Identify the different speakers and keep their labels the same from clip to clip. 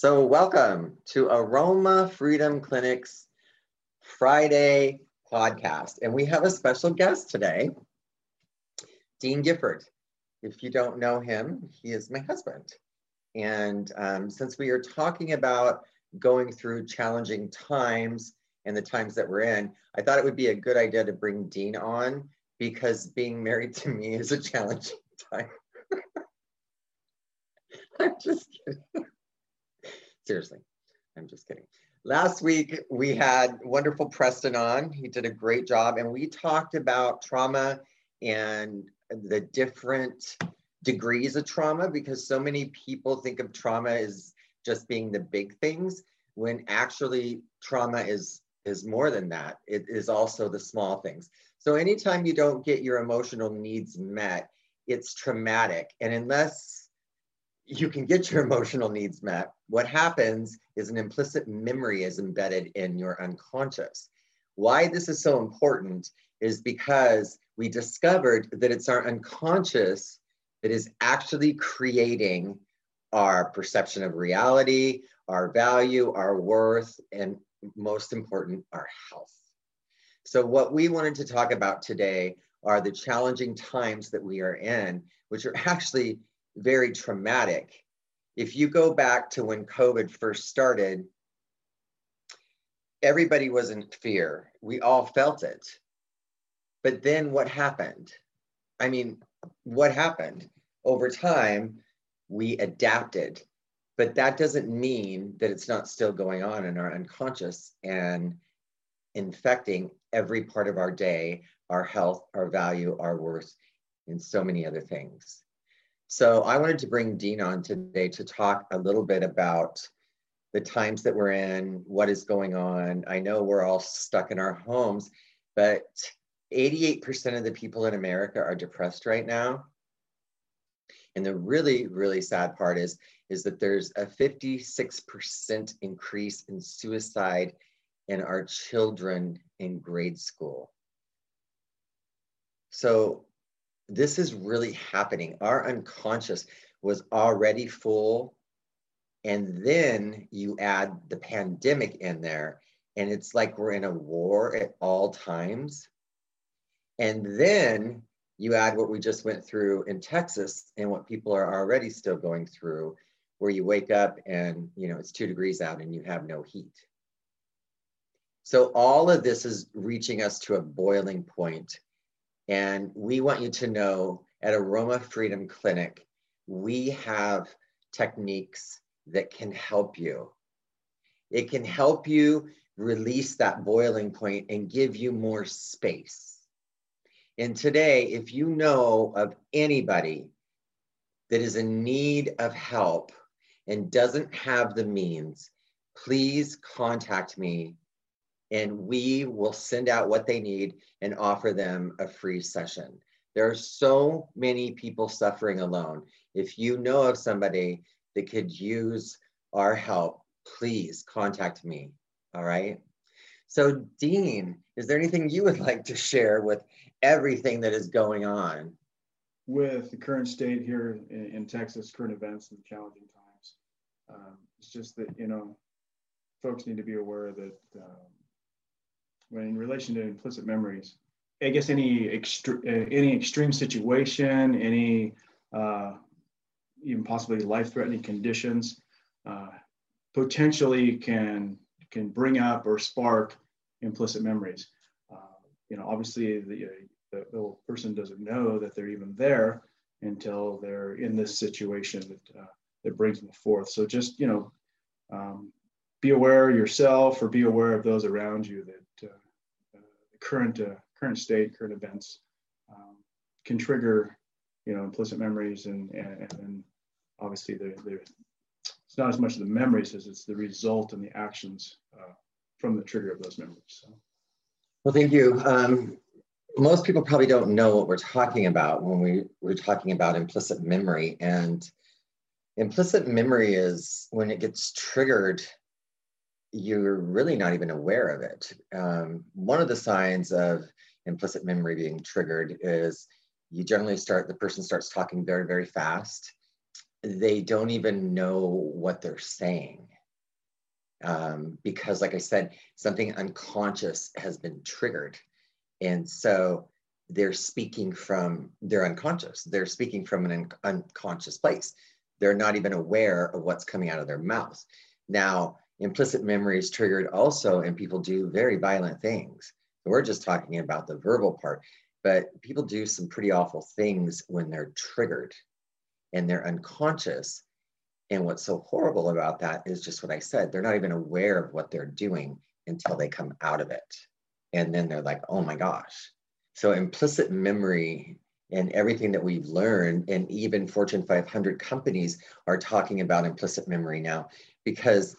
Speaker 1: So welcome to Aroma Freedom Clinic's Friday podcast. And we have a special guest today, Dean Gifford. If you don't know him, he is my husband. And um, since we are talking about going through challenging times and the times that we're in, I thought it would be a good idea to bring Dean on because being married to me is a challenging time. I'm just kidding. Seriously, I'm just kidding. Last week, we had wonderful Preston on. He did a great job, and we talked about trauma and the different degrees of trauma because so many people think of trauma as just being the big things when actually trauma is is more than that it is also the small things so anytime you don't get your emotional needs met it's traumatic and unless you can get your emotional needs met. What happens is an implicit memory is embedded in your unconscious. Why this is so important is because we discovered that it's our unconscious that is actually creating our perception of reality, our value, our worth, and most important, our health. So, what we wanted to talk about today are the challenging times that we are in, which are actually very traumatic. If you go back to when COVID first started, everybody was in fear. We all felt it. But then what happened? I mean, what happened? Over time, we adapted. But that doesn't mean that it's not still going on in our unconscious and infecting every part of our day, our health, our value, our worth, and so many other things. So I wanted to bring Dean on today to talk a little bit about the times that we're in, what is going on. I know we're all stuck in our homes, but 88% of the people in America are depressed right now. And the really, really sad part is, is that there's a 56% increase in suicide in our children in grade school. So this is really happening. Our unconscious was already full. And then you add the pandemic in there, and it's like we're in a war at all times. And then you add what we just went through in Texas and what people are already still going through, where you wake up and you know it's two degrees out and you have no heat. So all of this is reaching us to a boiling point and we want you to know at Aroma Freedom Clinic, we have techniques that can help you. It can help you release that boiling point and give you more space. And today, if you know of anybody that is in need of help and doesn't have the means, please contact me and we will send out what they need and offer them a free session. There are so many people suffering alone. If you know of somebody that could use our help, please contact me. All right. So, Dean, is there anything you would like to share with everything that is going on?
Speaker 2: With the current state here in, in Texas, current events and challenging times, um, it's just that, you know, folks need to be aware that um, in relation to implicit memories. I guess any extre- uh, any extreme situation, any uh, even possibly life-threatening conditions, uh, potentially can can bring up or spark implicit memories. Uh, you know, obviously the, the, the person doesn't know that they're even there until they're in this situation that uh, that brings them forth. So just you know, um, be aware yourself or be aware of those around you that current uh, current state, current events um, can trigger, you know, implicit memories, and and, and obviously the, the it's not as much the memories as it's the result and the actions uh, from the trigger of those memories. So.
Speaker 1: Well, thank you. Um, most people probably don't know what we're talking about when we, we're talking about implicit memory. And implicit memory is when it gets triggered you're really not even aware of it. Um, one of the signs of implicit memory being triggered is you generally start, the person starts talking very, very fast. They don't even know what they're saying. um, because, like I said, something unconscious has been triggered. And so they're speaking from, they're unconscious. They're speaking from an un- unconscious place. They're not even aware of what's coming out of their mouth. Now, implicit memory is triggered also, and people do very violent things. We're just talking about the verbal part, but people do some pretty awful things when they're triggered and they're unconscious. And what's so horrible about that is just what I said. They're not even aware of what they're doing until they come out of it. And then they're like, oh my gosh. So implicit memory and everything that we've learned, and even Fortune 500 companies are talking about implicit memory now because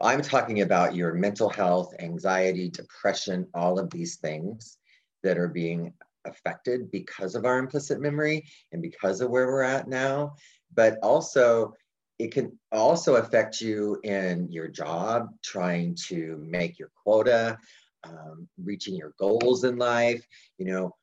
Speaker 1: I'm talking about your mental health, anxiety, depression, all of these things that are being affected because of our implicit memory and because of where we're at now. But also, it can also affect you in your job, trying to make your quota, um, reaching your goals in life. You know,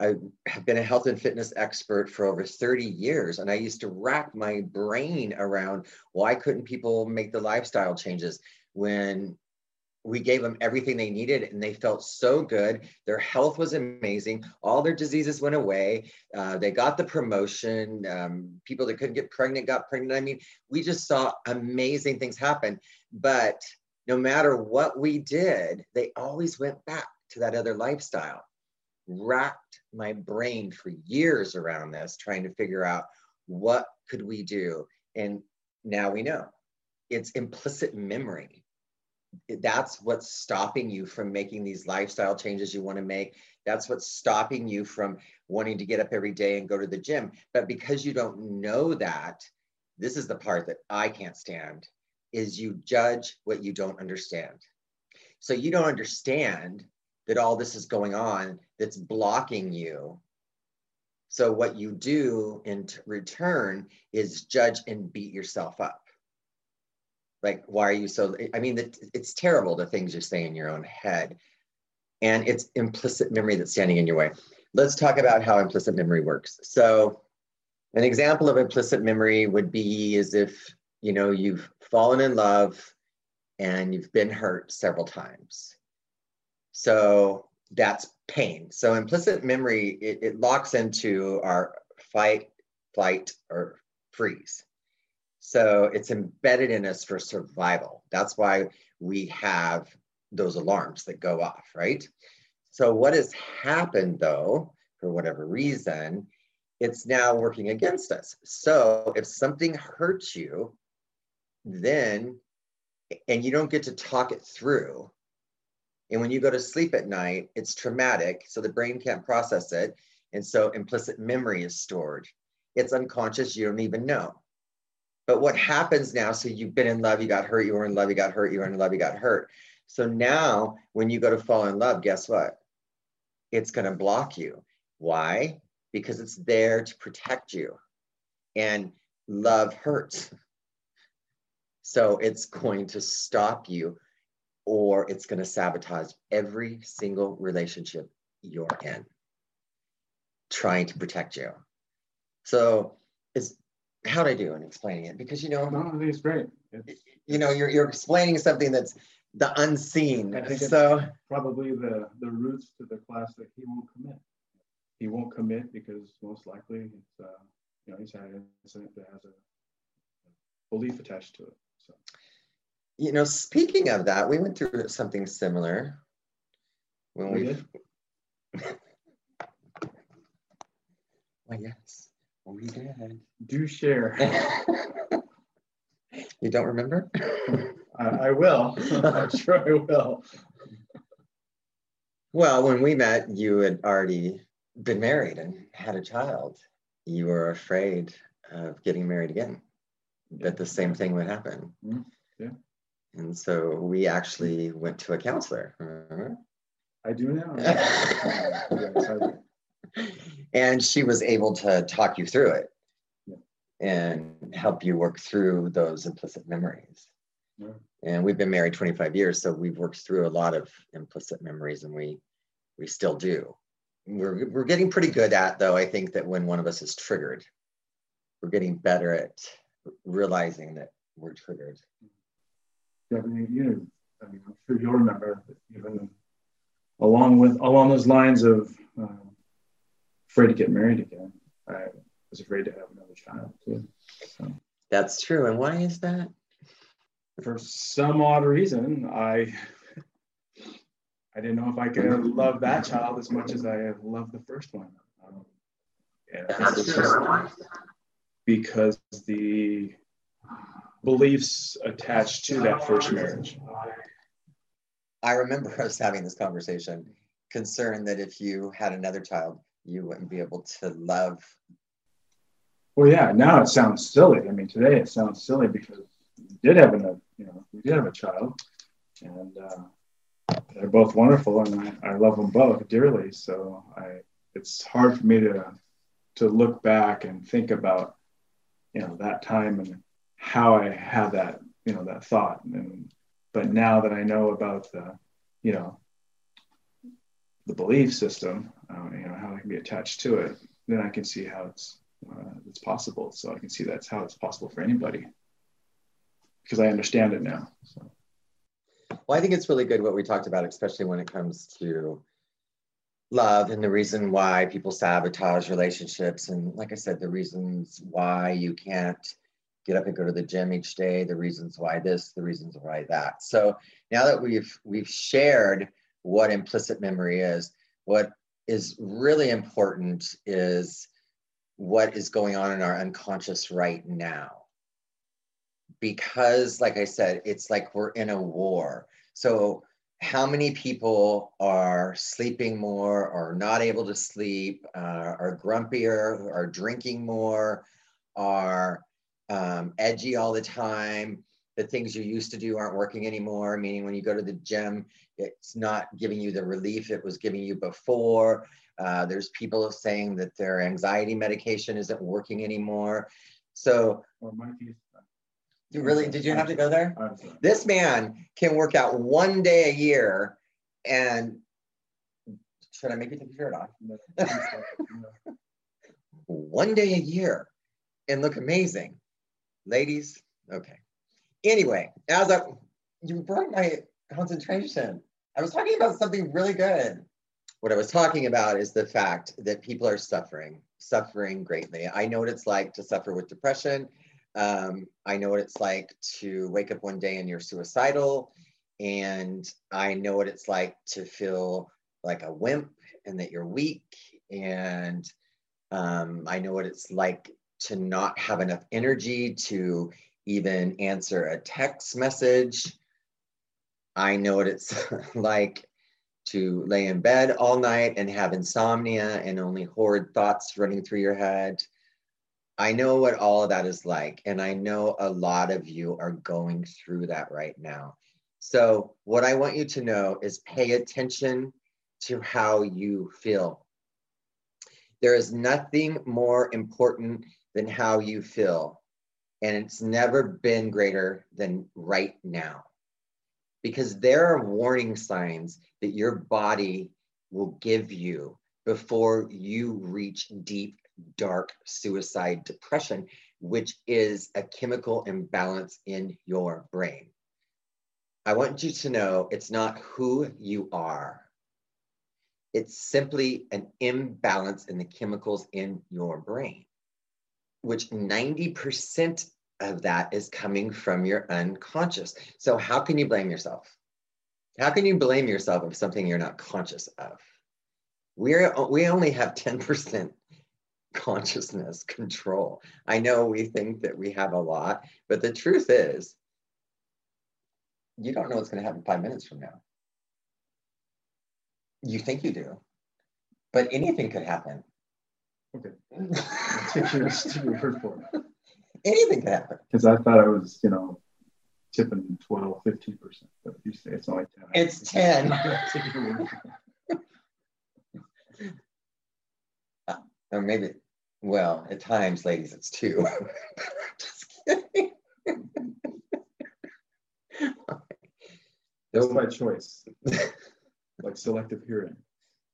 Speaker 1: I have been a health and fitness expert for over 30 years, and I used to rack my brain around why couldn't people make the lifestyle changes when we gave them everything they needed and they felt so good. Their health was amazing. All their diseases went away. Uh, they got the promotion. Um, people that couldn't get pregnant got pregnant. I mean, we just saw amazing things happen. But no matter what we did, they always went back to that other lifestyle. Racked my brain for years around this, trying to figure out what could we do. And now we know it's implicit memory that's what's stopping you from making these lifestyle changes you want to make. That's what's stopping you from wanting to get up every day and go to the gym. But because you don't know that, this is the part that I can't stand is you judge what you don't understand. So you don't understand that all this is going on that's blocking you. So what you do in return is judge and beat yourself up. Like why are you so i mean it's terrible the things you say in your own head. And it's implicit memory that's standing in your way. Let's talk about how implicit memory works. So an example of implicit memory would be as if you know you've fallen in love and you've been hurt several times so that's pain so implicit memory it, it locks into our fight flight or freeze so it's embedded in us for survival. That's why we have those alarms that go off, right? So what has happened though, for whatever reason, it's now working against us. So if something hurts you, then, and you don't get to talk it through, and when you go to sleep at night, it's traumatic, so the brain can't process it. And so implicit memory is stored. It's unconscious, you don't even know. But what happens now? So you've been in love, you got hurt, you were in love, you got hurt, you were in love, you got hurt. So now when you go to fall in love, guess what? It's going to block you. Why? Because it's there to protect you. And love hurts. So it's going to stop you or it's going to sabotage every single relationship you're in, trying to protect you. So it's how'd I do in explaining it? Because you know,
Speaker 2: no, it's great. It's,
Speaker 1: you know, you're you're explaining something that's the unseen. I think so
Speaker 2: probably the the roots to the class that he won't commit. He won't commit because most likely it's uh, you know he's had an incident that has a belief attached to it. So
Speaker 1: you know, speaking of that, we went through something similar when we. we well, yes. We did.
Speaker 2: Do share.
Speaker 1: you don't remember?
Speaker 2: I, I will. I'm sure I will.
Speaker 1: Well, when we met, you had already been married and had a child. You were afraid of getting married again, that the same thing would happen.
Speaker 2: Mm-hmm. Yeah.
Speaker 1: And so we actually went to a counselor. Remember?
Speaker 2: I do now. yes,
Speaker 1: and she was able to talk you through it and help you work through those implicit memories. Yeah. And we've been married 25 years, so we've worked through a lot of implicit memories, and we we still do. We're we're getting pretty good at though. I think that when one of us is triggered, we're getting better at realizing that we're triggered.
Speaker 2: Definitely, you know, I mean, I'm sure you'll remember even along with along those lines of um, afraid to get married again. I was afraid to have another child too. So.
Speaker 1: That's true. And why is that?
Speaker 2: For some odd reason, I I didn't know if I could love that child as much as I have loved the first one. Um, because the beliefs attached to that first marriage.
Speaker 1: I remember us having this conversation, concerned that if you had another child, you wouldn't be able to love.
Speaker 2: Well, yeah. Now it sounds silly. I mean, today it sounds silly because we did have a, you know, we did have a child, and uh, they're both wonderful, and I, I love them both dearly. So I, it's hard for me to to look back and think about, you know, that time and how I had that, you know, that thought. And but now that I know about the, you know, the belief system, uh, you know, how I can be attached to it, then I can see how it's uh, it's possible. So I can see that's how it's possible for anybody because I understand it now. So.
Speaker 1: Well, I think it's really good what we talked about, especially when it comes to love and the reason why people sabotage relationships. And like I said, the reasons why you can't get up and go to the gym each day, the reasons why this, the reasons why that. So now that we've we've shared what implicit memory is, what is really important is what is going on in our unconscious right now. Because, like I said, it's like we're in a war. So, how many people are sleeping more, or not able to sleep, uh, are grumpier, are drinking more, are um, edgy all the time? The things you used to do aren't working anymore, meaning when you go to the gym, it's not giving you the relief it was giving you before. Uh, there's people saying that their anxiety medication isn't working anymore. So, you really did you have to go there? This man can work out one day a year, and should I make you take your shirt off? one day a year, and look amazing, ladies. Okay. Anyway, as I you broke my concentration. I was talking about something really good. What I was talking about is the fact that people are suffering, suffering greatly. I know what it's like to suffer with depression. Um, I know what it's like to wake up one day and you're suicidal. And I know what it's like to feel like a wimp and that you're weak. And um, I know what it's like to not have enough energy to even answer a text message. I know what it's like to lay in bed all night and have insomnia and only horrid thoughts running through your head. I know what all of that is like. And I know a lot of you are going through that right now. So, what I want you to know is pay attention to how you feel. There is nothing more important than how you feel. And it's never been greater than right now because there are warning signs that your body will give you before you reach deep, dark suicide depression, which is a chemical imbalance in your brain. I want you to know it's not who you are. It's simply an imbalance in the chemicals in your brain, which 90% of that is coming from your unconscious. So, how can you blame yourself? How can you blame yourself of something you're not conscious of? We're, we only have 10% consciousness control. I know we think that we have a lot, but the truth is, you don't know what's going to happen five minutes from now. You think you do, but anything could happen.
Speaker 2: Okay. take your, take your word for it
Speaker 1: anything can happen.
Speaker 2: Because I thought I was, you know, tipping 12, 15%, but you say it's only 10.
Speaker 1: It's 10. uh, or maybe, well, at times, ladies, it's two. Just kidding.
Speaker 2: That's my choice. like selective hearing.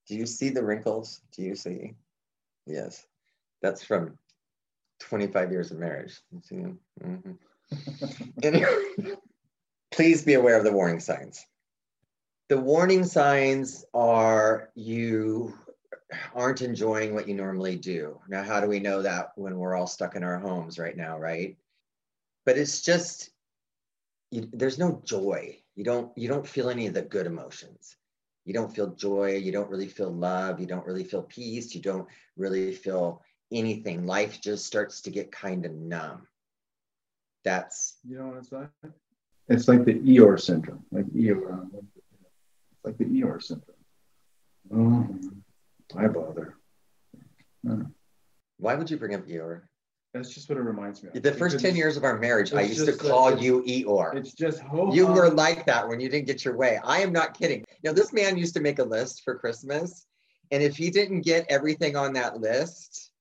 Speaker 1: Do you see the wrinkles? Do you see? Yes. That's from 25 years of marriage. Mm-hmm. anyway, please be aware of the warning signs. The warning signs are you aren't enjoying what you normally do. Now, how do we know that when we're all stuck in our homes right now, right? But it's just you, there's no joy. You don't you don't feel any of the good emotions. You don't feel joy. You don't really feel love. You don't really feel peace. You don't really feel anything. Life just starts to get kind of numb. That's
Speaker 2: you know what it's like. It's like the Eeyore syndrome, like Eeyore, uh, like the Eeyore syndrome. Oh, I bother.
Speaker 1: Why would you bring up Eeyore?
Speaker 2: That's just what it reminds me of.
Speaker 1: The first 10 years of our marriage, I used to call you Eeyore.
Speaker 2: It's just hope.
Speaker 1: You were like that when you didn't get your way. I am not kidding. Now, this man used to make a list for Christmas. And if he didn't get everything on that list,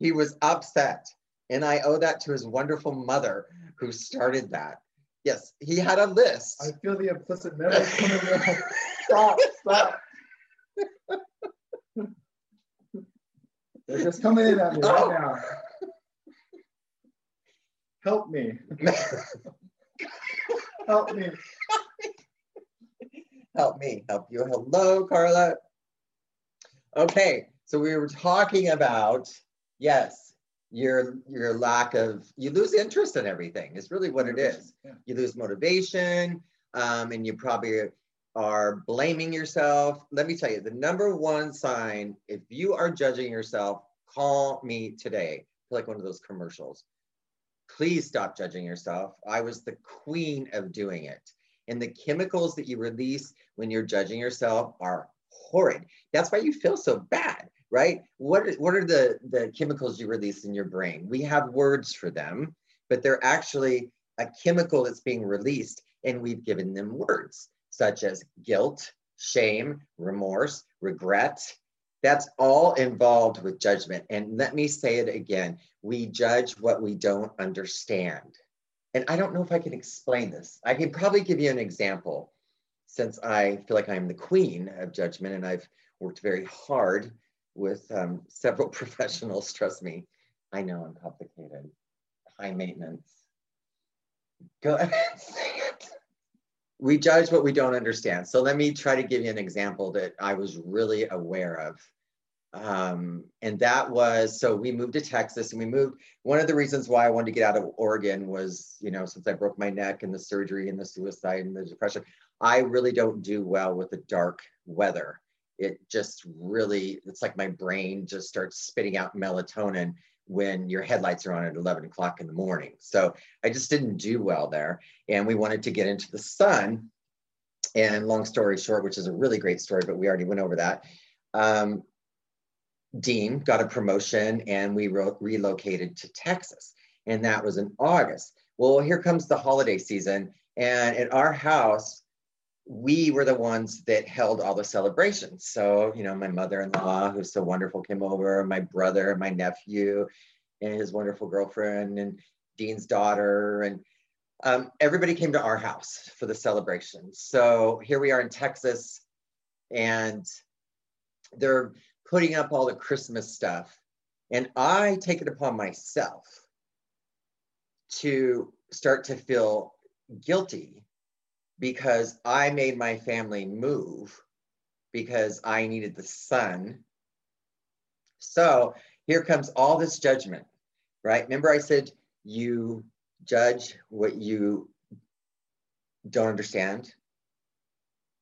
Speaker 1: he was upset. And I owe that to his wonderful mother who started that. Yes, he had a list.
Speaker 2: I feel the implicit memory coming out. Stop, stop. They're just coming in at me oh. right now. Help me. Help me.
Speaker 1: Help me. Help you. Hello, Carla. Okay, so we were talking about yes, your your lack of you lose interest in everything. Is really what it is. Yeah. You lose motivation, um, and you probably are blaming yourself. Let me tell you, the number one sign if you are judging yourself, call me today. like one of those commercials please stop judging yourself. I was the queen of doing it. And the chemicals that you release when you're judging yourself are horrid. That's why you feel so bad, right? What are, what are the, the chemicals you release in your brain? We have words for them, but they're actually a chemical that's being released, and we've given them words such as guilt, shame, remorse, regret, that's all involved with judgment. And let me say it again we judge what we don't understand. And I don't know if I can explain this. I can probably give you an example since I feel like I'm the queen of judgment and I've worked very hard with um, several professionals. Trust me, I know I'm complicated, high maintenance. Go ahead. We judge what we don't understand. So let me try to give you an example that I was really aware of um, and that was so we moved to Texas and we moved. One of the reasons why I wanted to get out of Oregon was, you know, since I broke my neck and the surgery and the suicide and the depression, I really don't do well with the dark weather. It just really, it's like my brain just starts spitting out melatonin when your headlights are on at 11 o'clock in the morning. So I just didn't do well there. And we wanted to get into the sun. And long story short, which is a really great story, but we already went over that. Um, Dean got a promotion and we re- relocated to Texas. And that was in August. Well, here comes the holiday season. And at our house, we were the ones that held all the celebrations. So, you know, my mother in law, who's so wonderful, came over, my brother, my nephew, and his wonderful girlfriend, and Dean's daughter. And um, everybody came to our house for the celebration. So here we are in Texas, and they're putting up all the Christmas stuff. And I take it upon myself to start to feel guilty because I made my family move because I needed the sun. So here comes all this judgment, right? Remember, I said you judge what you don't understand.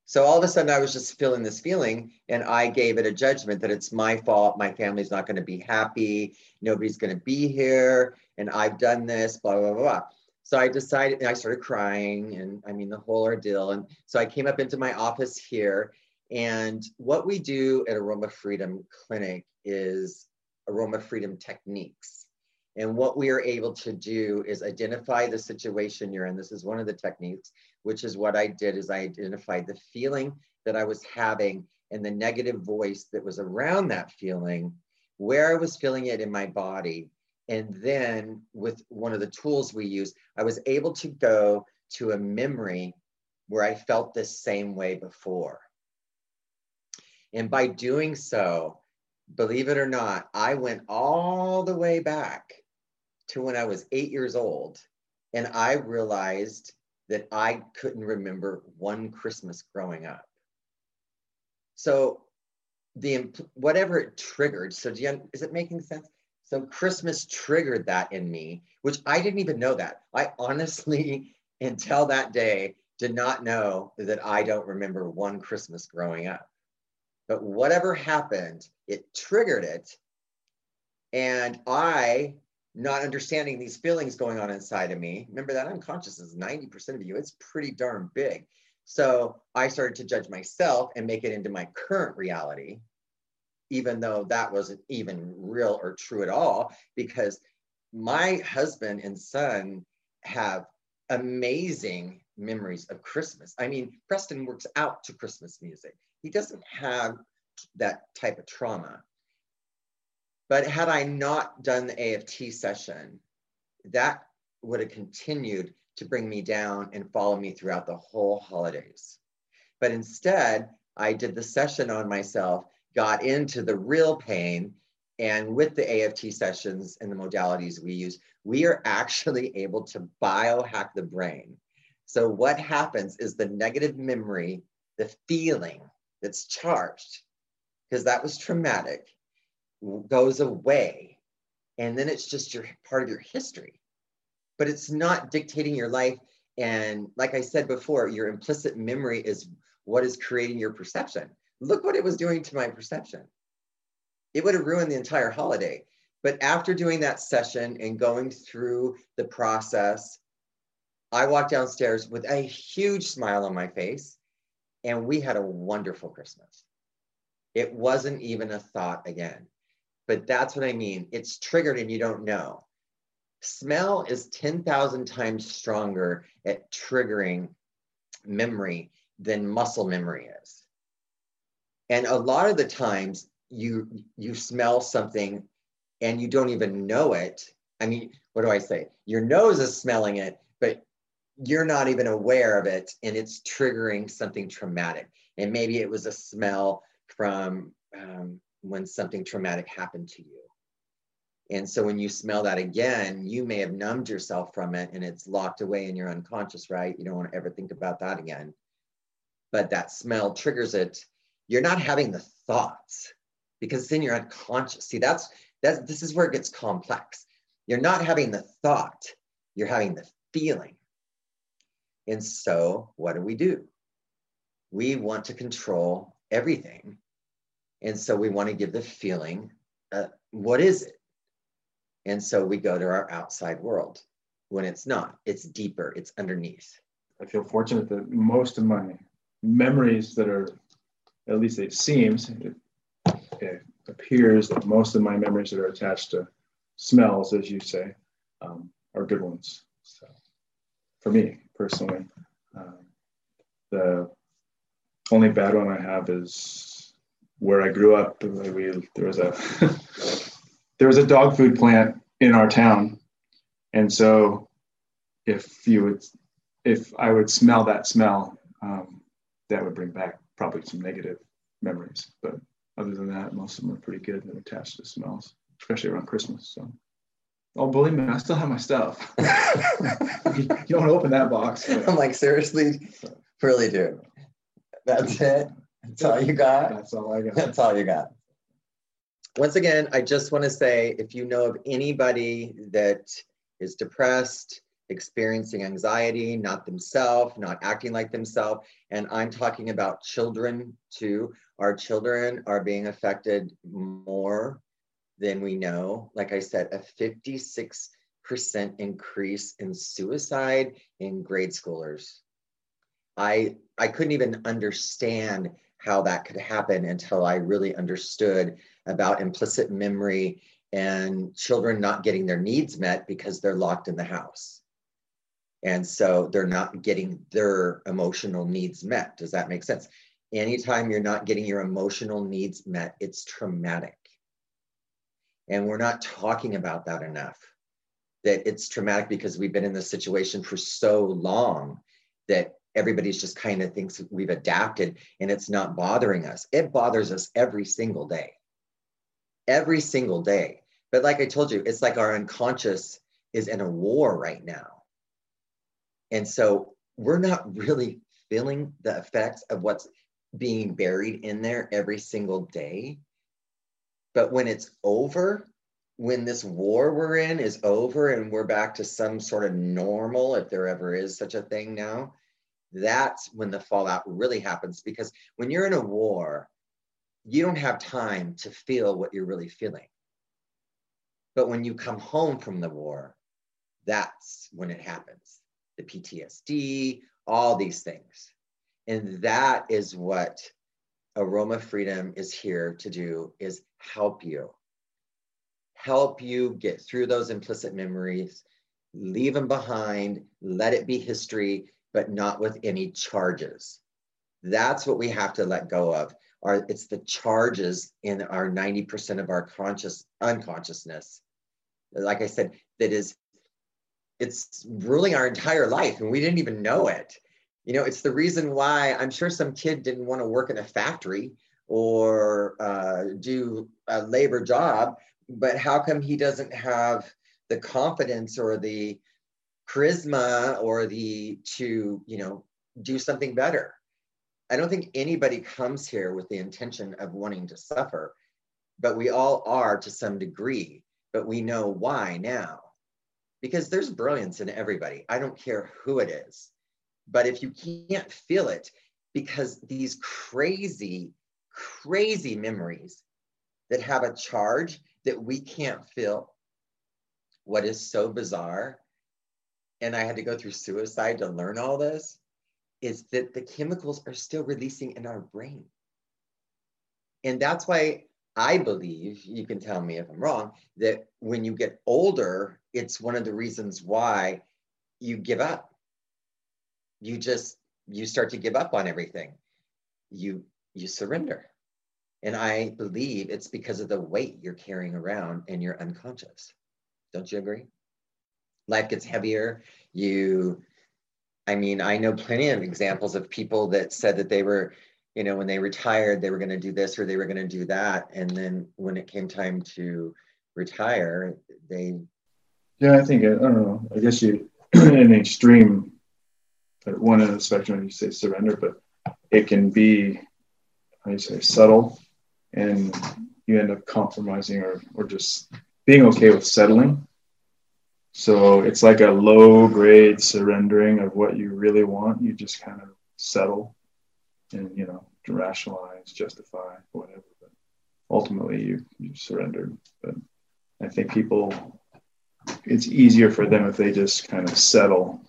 Speaker 1: So all of a sudden, I was just feeling this feeling, and I gave it a judgment that it's my fault. My family's not going to be happy. Nobody's going to be here, and I've done this, blah, blah, blah, blah. So I decided, I started crying, and I mean, the whole ordeal. And so I came up into my office here. And what we do at Aroma Freedom Clinic is Aroma Freedom techniques. And what we are able to do is identify the situation you're in. This is one of the techniques which is what I did is I identified the feeling that I was having and the negative voice that was around that feeling, where I was feeling it in my body. And then with one of the tools we use, I was able to go to a memory where I felt the same way before. And by doing so, believe it or not, I went all the way back to when I was eight years old. And I realized that I couldn't remember one Christmas growing up. So the whatever it triggered. So do you, is it making sense? So Christmas triggered that in me, which I didn't even know that. I honestly, until that day, did not know that I don't remember one Christmas growing up. But whatever happened, it triggered it. And I, not understanding these feelings going on inside of me, remember that unconscious is 90% of you, it's pretty darn big. So I started to judge myself and make it into my current reality even though that wasn't even real or true at all, because my husband and son have amazing memories of Christmas. I mean, Preston works out to Christmas music. He doesn't have that type of trauma. But had I not done the AFT session, that would have continued to bring me down and follow me throughout the whole holidays. But instead, I did the session on myself got into the real pain. And with the AFT sessions and the modalities we use, we are actually able to biohack the brain. So, what happens is the negative memory, the feeling that's charged, because that was traumatic, goes away. And then it's just your part of your history. But it's not dictating your life. And like I said before, your implicit memory is what is creating your perception. Look what it was doing to my perception. It would have ruined the entire holiday. But after doing that session and going through the process, I walked downstairs with a huge smile on my face, and we had a wonderful Christmas. It wasn't even a thought again. But that's what I mean. It's triggered and you don't know. Smell is 10,000 times stronger at triggering memory than muscle memory is. And a lot of the times you you smell something and you don't even know it. I mean, what do I say? Your nose is smelling it, but you're not even aware of it and it's triggering something traumatic. And maybe it was a smell from um, when something traumatic happened to you. And so when you smell that again, you may have numbed yourself from it and it's locked away in your unconscious, right? You don't want to ever think about that again. But that smell triggers it you're not having the thoughts because then you're unconscious. See, that's that's this is where it gets complex. You're not having the thought, you're having the feeling. And so, what do we do? We want to control everything. And so, we want to give the feeling uh, what is it? And so, we go to our outside world when it's not, it's deeper, it's underneath.
Speaker 2: I feel fortunate that most of my memories that are at least it seems, it, it, appears that most of my memories that are attached to smells, as you say, um, are good ones. So for me personally, um, the only bad one I have is where I grew up. We, there was a there was a dog food plant in our town, and so if you would if I would smell that smell, um, that would bring back probably some negative memories. But other than that, most of them are pretty good and attached to smells, especially around Christmas. So, oh, believe me, I still have my stuff. you don't open that box.
Speaker 1: But... I'm like, seriously, really, dude. That's it. That's all you got.
Speaker 2: That's all I got.
Speaker 1: That's all you got. Once again, I just want to say if you know of anybody that is depressed, experiencing anxiety, not themselves, not acting like themselves. And I'm talking about children too. Our children are being affected more than we know. Like I said, a 56% increase in suicide in grade schoolers. I, I couldn't even understand how that could happen until I really understood about implicit memory and children not getting their needs met because they're locked in the house and so they're not getting their emotional needs met. Does that make sense? Anytime you're not getting your emotional needs met, it's traumatic. And we're not talking about that enough. That it's traumatic because we've been in this situation for so long that everybody's just kind of thinks we've adapted and it's not bothering us. It bothers us every single day. Every single day. But like I told you, it's like our unconscious is in a war right now and so we're not really feeling the effects of what's being buried in there every single day. But when it's over, when this war we're in is over and we're back to some sort of normal, if there ever is such a thing now, that's when the fallout really happens. Because when you're in a war, you don't have time to feel what you're really feeling. But when you come home from the war, that's when it happens the PTSD, all these things. And that is what Aroma Freedom is here to do is help you. Help you get through those implicit memories, leave them behind, let it be history, but not with any charges. That's what we have to let go of. Our, it's the charges in our 90% of our conscious unconsciousness. Like I said, that is it's ruling our entire life and we didn't even know it. You know, it's the reason why I'm sure some kid didn't want to work in a factory or uh, do a labor job, but how come he doesn't have the confidence or the charisma or the to, you know, do something better? I don't think anybody comes here with the intention of wanting to suffer, but we all are to some degree, but we know why now. Because there's brilliance in everybody. I don't care who it is. But if you can't feel it, because these crazy, crazy memories that have a charge that we can't feel, what is so bizarre, and I had to go through suicide to learn all this, is that the chemicals are still releasing in our brain. And that's why I believe, you can tell me if I'm wrong, that when you get older, it's one of the reasons why you give up. You just you start to give up on everything. You you surrender. And I believe it's because of the weight you're carrying around and you're unconscious. Don't you agree? Life gets heavier. You I mean, I know plenty of examples of people that said that they were, you know, when they retired, they were going to do this or they were going to do that. And then when it came time to retire, they.
Speaker 2: Yeah, I think, I don't know, I guess you, in extreme, uh, one end of the spectrum, you say surrender, but it can be, how you say, subtle. And you end up compromising or, or just being okay with settling so it's like a low grade surrendering of what you really want. You just kind of settle and, you know, rationalize, justify, whatever. But ultimately, you, you surrendered. But I think people, it's easier for them if they just kind of settle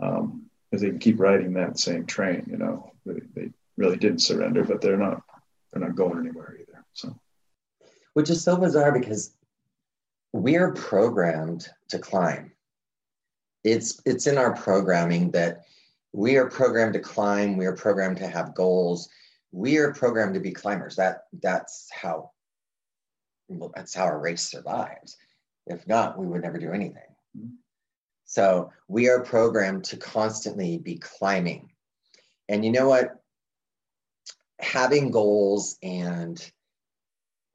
Speaker 2: um, they can keep riding that same train, you know. They, they really didn't surrender, but they're not they're not going anywhere either. So
Speaker 1: which is so bizarre because we are programmed to climb. It's it's in our programming that we are programmed to climb. We are programmed to have goals. We are programmed to be climbers. That that's how well, that's how our race survives. If not, we would never do anything. Mm-hmm. So we are programmed to constantly be climbing. And you know what? Having goals and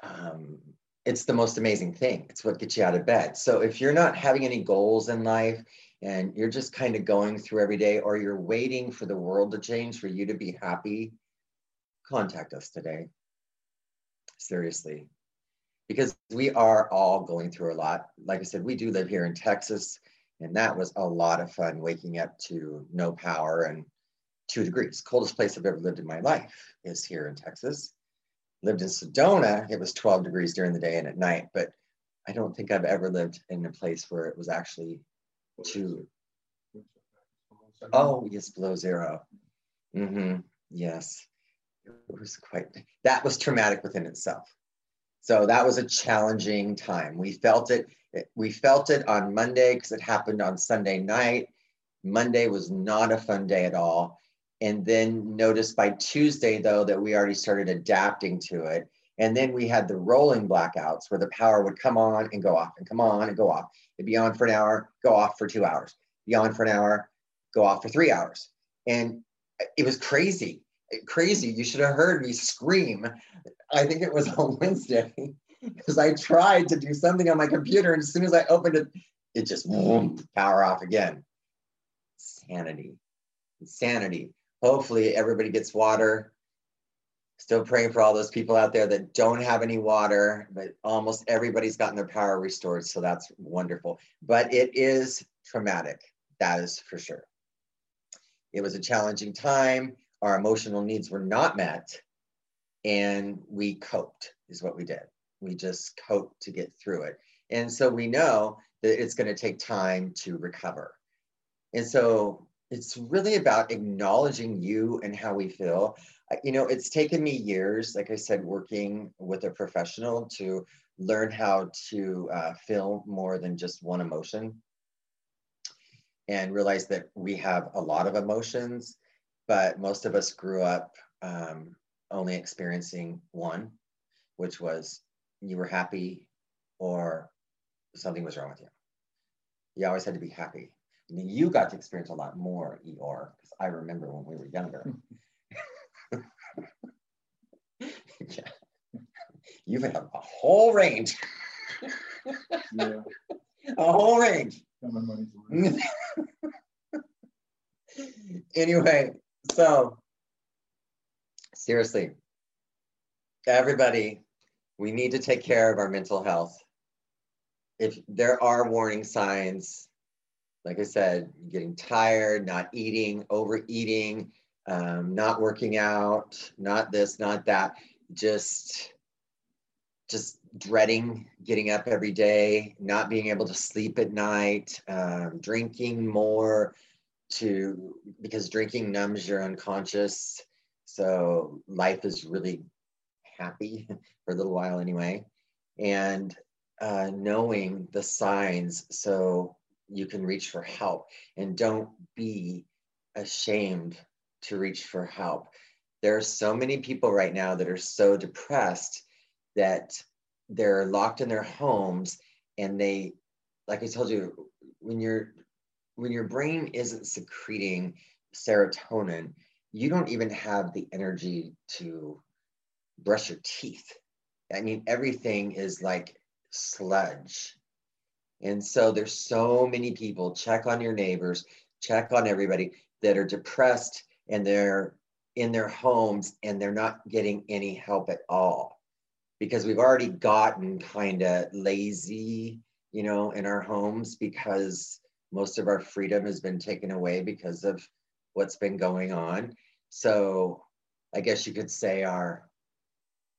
Speaker 1: um, it's the most amazing thing. It's what gets you out of bed. So if you're not having any goals in life and you're just kind of going through every day or you're waiting for the world to change for you to be happy, contact us today. Seriously. Because we are all going through a lot. Like I said, we do live here in Texas, and that was a lot of fun waking up to no power and two degrees. Coldest place I've ever lived in my life is here in Texas lived in Sedona, it was 12 degrees during the day and at night, but I don't think I've ever lived in a place where it was actually too. Oh, yes, below 0 Mm-hmm. Yes. It was quite, that was traumatic within itself. So that was a challenging time. We felt it. We felt it on Monday because it happened on Sunday night. Monday was not a fun day at all and then noticed by Tuesday though that we already started adapting to it. And then we had the rolling blackouts where the power would come on and go off and come on and go off. It'd be on for an hour, go off for two hours, be on for an hour, go off for three hours. And it was crazy, crazy. You should have heard me scream. I think it was on Wednesday because I tried to do something on my computer. And as soon as I opened it, it just power off again. Sanity insanity. Hopefully, everybody gets water. Still praying for all those people out there that don't have any water, but almost everybody's gotten their power restored. So that's wonderful. But it is traumatic. That is for sure. It was a challenging time. Our emotional needs were not met. And we coped, is what we did. We just coped to get through it. And so we know that it's going to take time to recover. And so it's really about acknowledging you and how we feel. You know, it's taken me years, like I said, working with a professional to learn how to uh, feel more than just one emotion and realize that we have a lot of emotions, but most of us grew up um, only experiencing one, which was you were happy or something was wrong with you. You always had to be happy. I mean, you got to experience a lot more ER because I remember when we were younger. yeah. You've had a whole range. yeah. A whole range. anyway, so seriously, everybody, we need to take care of our mental health. If there are warning signs, like I said, getting tired, not eating, overeating, um, not working out, not this, not that, just just dreading getting up every day, not being able to sleep at night, um, drinking more to because drinking numbs your unconscious. So life is really happy for a little while anyway. And uh, knowing the signs so you can reach for help. And don't be ashamed to reach for help. There are so many people right now that are so depressed that they're locked in their homes and they like i told you when you're when your brain isn't secreting serotonin you don't even have the energy to brush your teeth. I mean everything is like sludge and so there's so many people check on your neighbors check on everybody that are depressed and they're in their homes and they're not getting any help at all because we've already gotten kind of lazy, you know, in our homes because most of our freedom has been taken away because of what's been going on. So I guess you could say our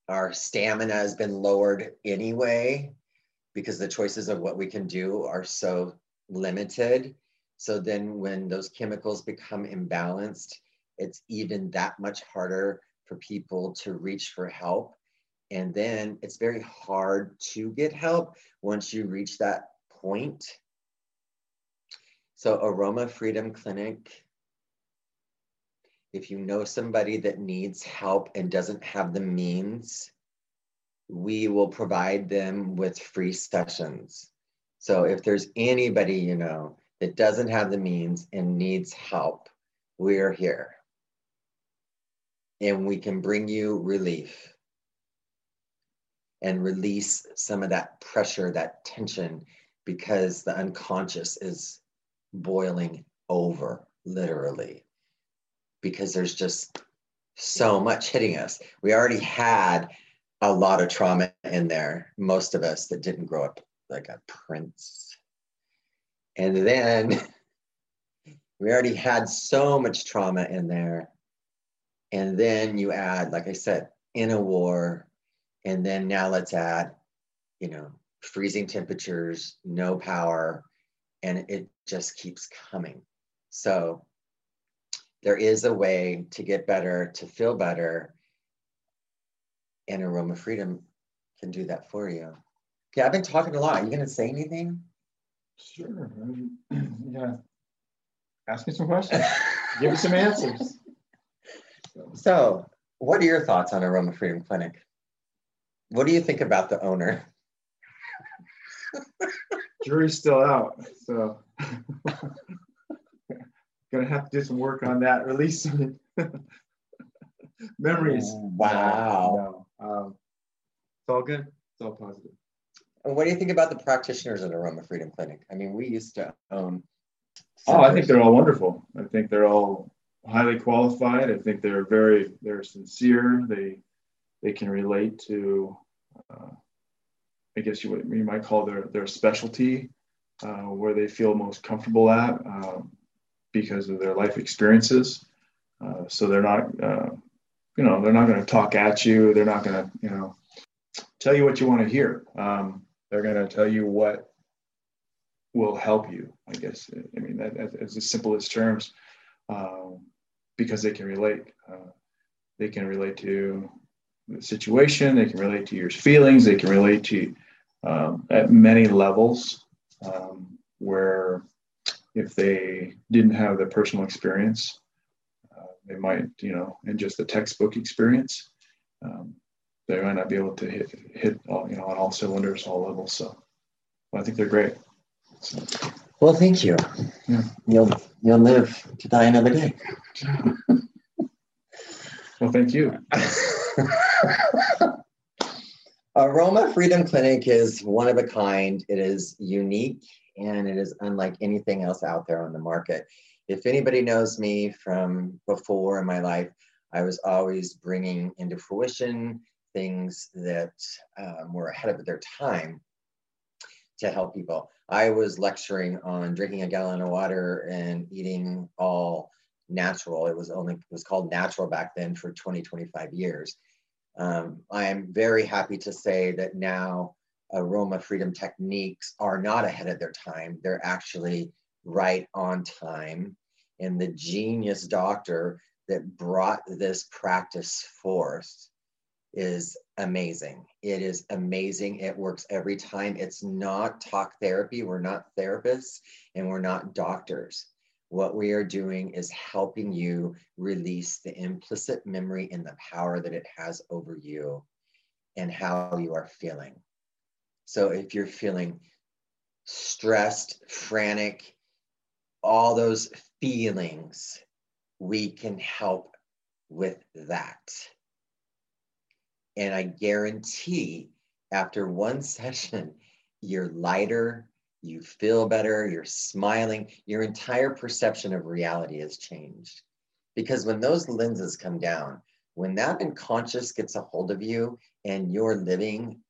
Speaker 1: our stamina has been lowered anyway because the choices of what we can do are so limited. So then when those chemicals become imbalanced, it's even that much harder for people to reach for help and then it's very hard to get help once you reach that point. So, Aroma Freedom Clinic, if you know somebody that needs help and doesn't have the means, we will provide them with free sessions. So, if there's anybody you know that doesn't have the means and needs help, we're here. And we can bring you relief and release some of that pressure, that tension, because the unconscious is boiling over, literally, because there's just so much hitting us. We already had a lot of trauma in there, most of us that didn't grow up like a prince. And then we already had so much trauma in there. And then you add, like I said, in a war, and then now let's add, you know, freezing temperatures, no power, and it just keeps coming. So there is a way to get better, to feel better, and Aroma Freedom can do that for you. Okay, I've been talking a lot. Are you going to say anything?
Speaker 2: Sure. yeah. Ask me some questions. Give me some answers.
Speaker 1: So, what are your thoughts on Aroma Freedom Clinic? What do you think about the owner?
Speaker 2: Jury's still out, so gonna have to do some work on that. Release some memories.
Speaker 1: Wow.
Speaker 2: No, um, it's all good. It's all positive.
Speaker 1: And what do you think about the practitioners at Aroma Freedom Clinic? I mean, we used to own.
Speaker 2: Oh, I think they're all wonderful. I think they're all highly qualified. I think they're very they're sincere. They they can relate to uh, I guess you, what you might call their their specialty, uh, where they feel most comfortable at um, because of their life experiences. Uh, so they're not uh, you know they're not going to talk at you. They're not going to you know tell you what you want to hear. Um, they're going to tell you what will help you. I guess I mean that, as, as simple as terms. Um, because they can relate. Uh, they can relate to the situation, they can relate to your feelings, they can relate to um, at many levels um, where if they didn't have the personal experience, they might, you know, in just the textbook experience, um, they might not be able to hit, hit all, you know, on all cylinders, all levels. So I think they're great. So.
Speaker 1: Well, thank you. Yeah. You'll you'll live to die another day.
Speaker 2: well, thank you.
Speaker 1: Aroma Freedom Clinic is one of a kind. It is unique and it is unlike anything else out there on the market. If anybody knows me from before in my life, I was always bringing into fruition things that um, were ahead of their time to help people. I was lecturing on drinking a gallon of water and eating all natural. It was only it was called natural back then for 20, 25 years. Um, I am very happy to say that now aroma freedom techniques are not ahead of their time. They're actually right on time. And the genius doctor that brought this practice forth is amazing. It is amazing. It works every time. It's not talk therapy. We're not therapists and we're not doctors. What we are doing is helping you release the implicit memory and the power that it has over you and how you are feeling. So if you're feeling stressed, frantic, all those feelings, we can help with that. And I guarantee after one session, you're lighter, you feel better, you're smiling, your entire perception of reality has changed. Because when those lenses come down, when that unconscious gets a hold of you and you're living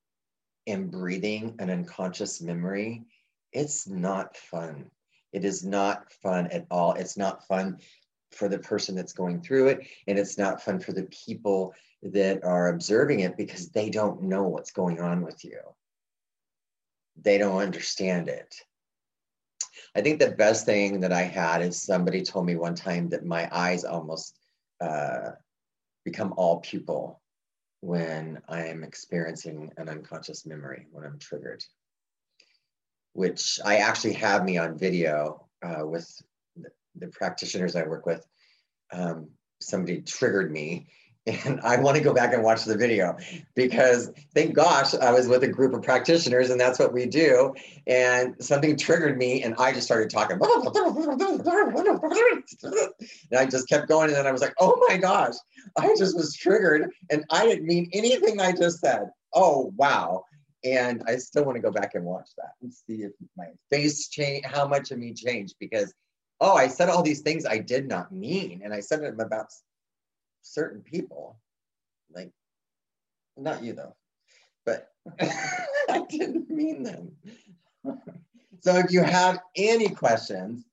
Speaker 1: and breathing an unconscious memory, it's not fun. It is not fun at all. It's not fun for the person that's going through it, and it's not fun for the people that are observing it because they don't know what's going on with you. They don't understand it. I think the best thing that I had is somebody told me one time that my eyes almost uh, become all pupil when I am experiencing an unconscious memory, when I'm triggered, which I actually have me on video uh, with the, the, practitioners I work with. Um, somebody triggered me and I want to go back and watch the video because thank gosh I was with a group of practitioners and that's what we do. And something triggered me and I just started talking. And I just kept going. And then I was like, oh my gosh, I just was triggered and I didn't mean anything I just said. Oh, wow. And I still want to go back and watch that and see if my face changed, how much of me changed because, oh, I said all these things I did not mean. And I said them about certain people, like not you though, but I didn't mean them. so if you have any questions,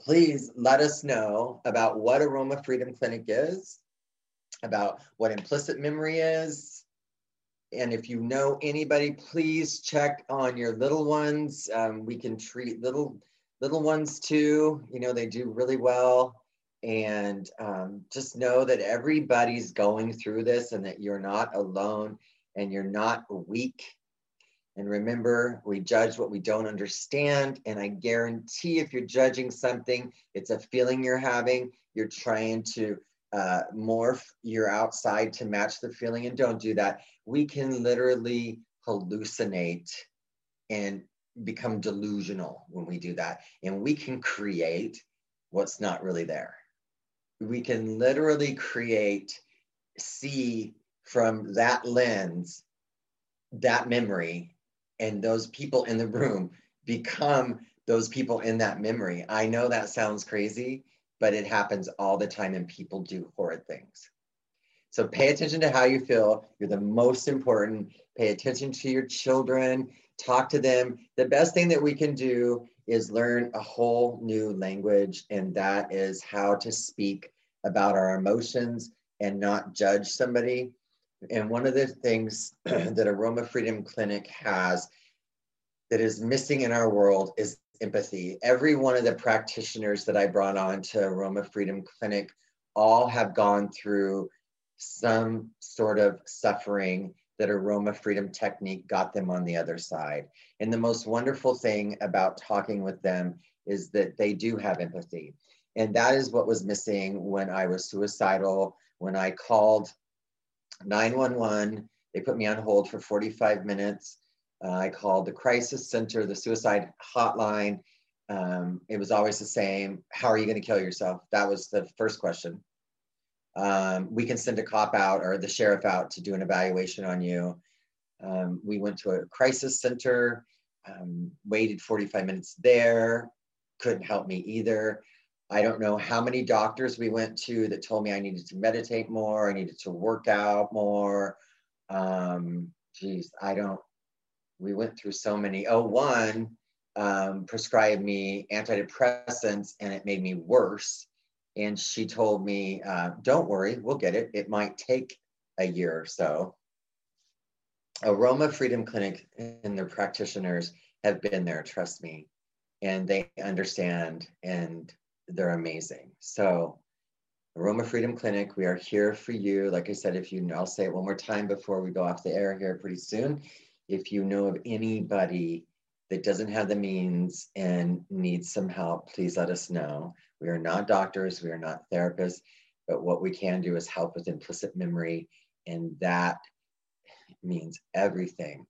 Speaker 1: please let us know about what Aroma Freedom Clinic is, about what implicit memory is. And if you know anybody, please check on your little ones. Um, we can treat little little ones too. You know, they do really well and um, just know that everybody's going through this and that you're not alone and you're not weak. And remember, we judge what we don't understand. And I guarantee if you're judging something, it's a feeling you're having. You're trying to uh, morph your outside to match the feeling, and don't do that. We can literally hallucinate and become delusional when we do that. And we can create what's not really there we can literally create, see from that lens, that memory, and those people in the room become those people in that memory. I know that sounds crazy, but it happens all the time and people do horrid things. So pay attention to how you feel. You're the most important. Pay attention to your children, talk to them. The best thing that we can do is learn a whole new language, and that is how to speak about our emotions and not judge somebody. And one of the things that Aroma Freedom Clinic has that is missing in our world is empathy. Every one of the practitioners that I brought on to Aroma Freedom Clinic all have gone through some sort of suffering that aroma freedom technique got them on the other side. And the most wonderful thing about talking with them is that they do have empathy. And that is what was missing when I was suicidal, when I called 911. They put me on hold for 45 minutes. Uh, I called the crisis center, the suicide hotline. Um, it was always the same. How are you going to kill yourself? That was the first question um, we can send a cop out or the sheriff out to do an evaluation on you. Um, we went to a crisis center, um, waited 45 minutes there, couldn't help me either. I don't know how many doctors we went to that told me I needed to meditate more, I needed to work out more. Um, geez, I don't, we went through so many. Oh, one um, prescribed me antidepressants and it made me worse and she told me, uh, don't worry, we'll get it. It might take a year or so. Aroma Freedom Clinic and their practitioners have been there, trust me, and they understand and they're amazing. So, Aroma Freedom Clinic, we are here for you. Like I said, if you, I'll say it one more time before we go off the air here pretty soon. If you know of anybody that doesn't have the means and needs some help, please let us know. We are not doctors, we are not therapists, but what we can do is help with implicit memory, and that means everything.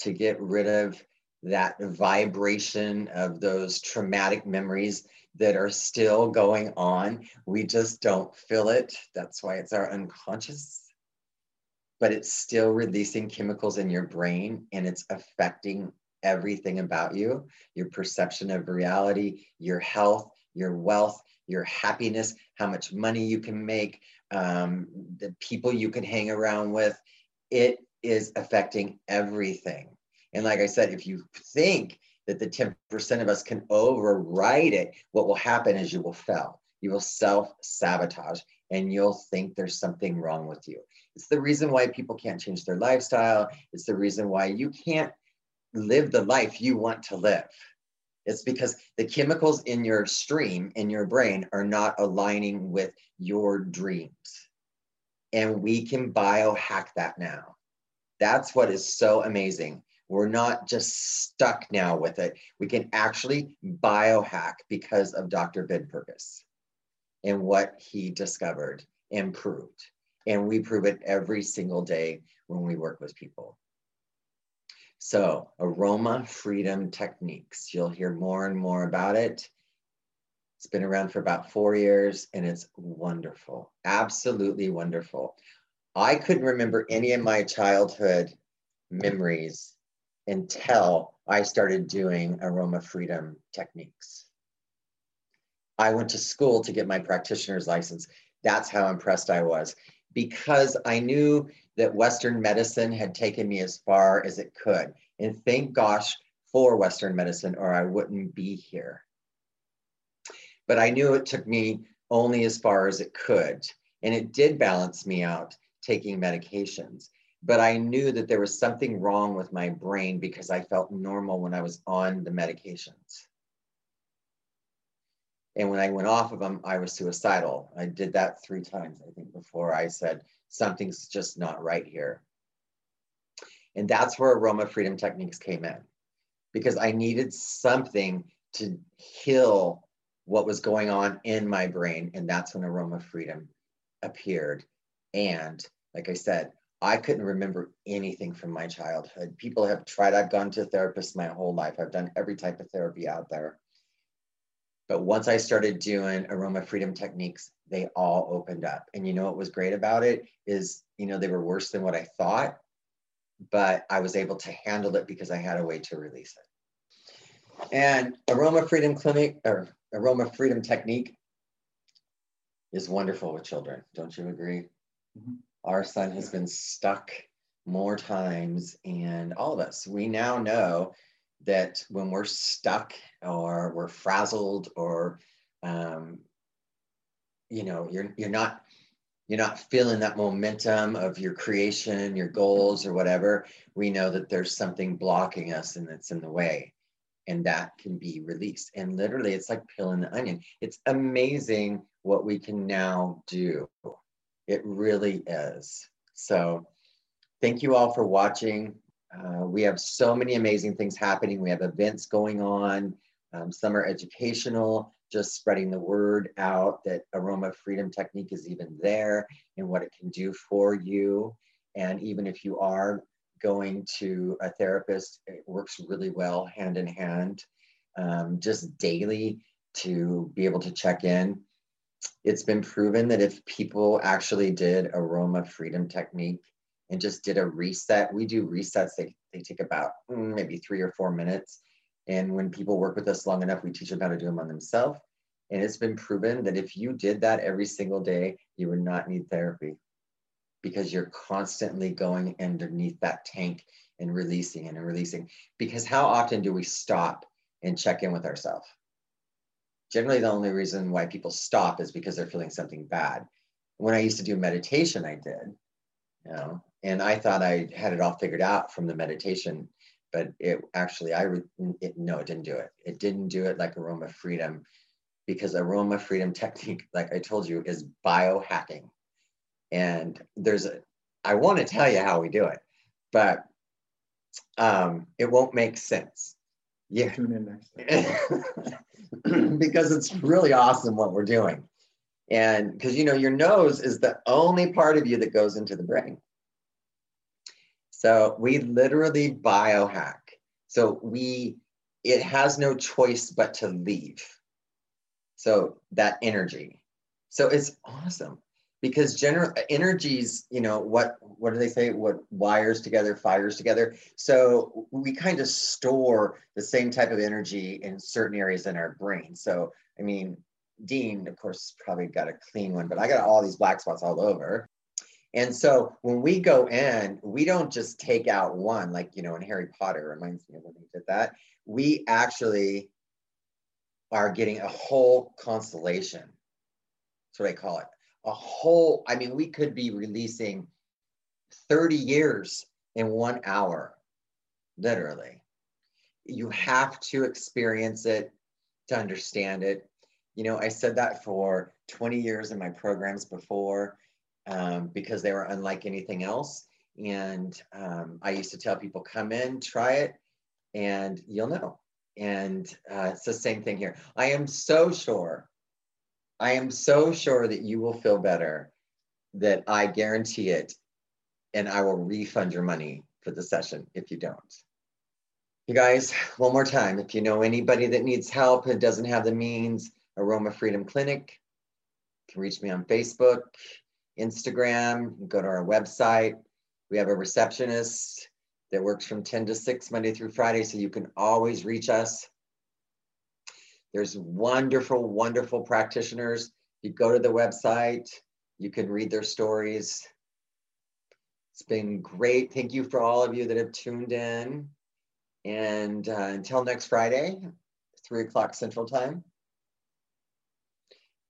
Speaker 1: To get rid of that vibration of those traumatic memories that are still going on. We just don't feel it. That's why it's our unconscious. But it's still releasing chemicals in your brain and it's affecting everything about you your perception of reality, your health, your wealth, your happiness, how much money you can make, um, the people you can hang around with. It is affecting everything. And like I said, if you think that the 10% of us can override it, what will happen is you will fail. You will self sabotage and you'll think there's something wrong with you. It's the reason why people can't change their lifestyle. It's the reason why you can't live the life you want to live. It's because the chemicals in your stream, in your brain, are not aligning with your dreams. And we can biohack that now. That's what is so amazing. We're not just stuck now with it. We can actually biohack because of Dr. Ben Perkus and what he discovered and proved. And we prove it every single day when we work with people. So, aroma freedom techniques. You'll hear more and more about it. It's been around for about four years and it's wonderful, absolutely wonderful. I couldn't remember any of my childhood memories until I started doing aroma freedom techniques. I went to school to get my practitioner's license. That's how impressed I was because I knew that Western medicine had taken me as far as it could. And thank gosh for Western medicine, or I wouldn't be here. But I knew it took me only as far as it could. And it did balance me out taking medications. But I knew that there was something wrong with my brain because I felt normal when I was on the medications. And when I went off of them, I was suicidal. I did that three times, I think, before I said, something's just not right here. And that's where aroma freedom techniques came in because I needed something to heal what was going on in my brain. And that's when aroma freedom appeared. And like I said, I couldn't remember anything from my childhood. People have tried, I've gone to therapists my whole life, I've done every type of therapy out there. But once I started doing aroma freedom techniques, they all opened up. And you know what was great about it is, you know, they were worse than what I thought, but I was able to handle it because I had a way to release it. And aroma freedom clinic or aroma freedom technique is wonderful with children. Don't you agree?
Speaker 2: Mhm.
Speaker 1: Our son has been stuck more times, and all of us, we now know that when we're stuck or we're frazzled or um, you know you're you're not you're not feeling that momentum of your creation your goals or whatever we know that there's something blocking us and that's in the way. And that can be released. And literally it's like peeling the onion. It's amazing what we can now do. It really is. So thank you all for watching uh, we have so many amazing things happening we have events going on um, some are educational just spreading the word out that aroma freedom technique is even there and what it can do for you. And even if you are going to a therapist, it works really well hand in hand, um, just daily to be able to check in. It's been proven that if people actually did aroma freedom technique and just did a reset, we do resets, they, they take about mm, maybe three or four minutes and when people work with us long enough, we teach them how to do them on themselves. And it's been proven that if you did that every single day, you would not need therapy because you're constantly going underneath that tank and releasing and releasing. Because how often do we stop and check in with ourselves? Generally, the only reason why people stop is because they're feeling something bad. When I used to do meditation, I did, you know, and I thought I had it all figured out from the meditation but it actually i it, no it didn't do it. It didn't do it like aroma freedom because aroma freedom technique like i told you is biohacking. And there's a i want to tell you how we do it but um it won't make sense.
Speaker 2: Yeah. tune in
Speaker 1: next because it's really awesome what we're doing. And because you know your nose is the only part of you that goes into the brain so we literally biohack. So we, it has no choice but to leave. So that energy. So it's awesome because general energies, you know, what, what do they say? What wires together, fires together. So we kind of store the same type of energy in certain areas in our brain. So, I mean, Dean, of course, probably got a clean one, but I got all these black spots all over. And so when we go in, we don't just take out one, like, you know, in Harry Potter reminds me of when we did that. We actually are getting a whole constellation. That's what I call it. A whole, I mean, we could be releasing 30 years in one hour, literally. You have to experience it to understand it. You know, I said that for 20 years in my programs before um, because they were unlike anything else. And um, I used to tell people, come in, try it, and you'll know. And uh, it's the same thing here. I am so sure, I am so sure that you will feel better, that I guarantee it, and I will refund your money for the session if you don't. You guys, one more time, if you know anybody that needs help and doesn't have the means, Aroma Freedom Clinic, you can reach me on Facebook. Instagram, go to our website. We have a receptionist that works from 10 to 6 Monday through Friday, so you can always reach us. There's wonderful, wonderful practitioners. You go to the website, you can read their stories. It's been great. Thank you for all of you that have tuned in. And uh, until next Friday, 3 o'clock Central Time,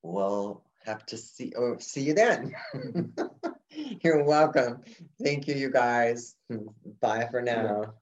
Speaker 1: we'll have to see oh see you then. You're welcome. Thank you you guys. Bye for now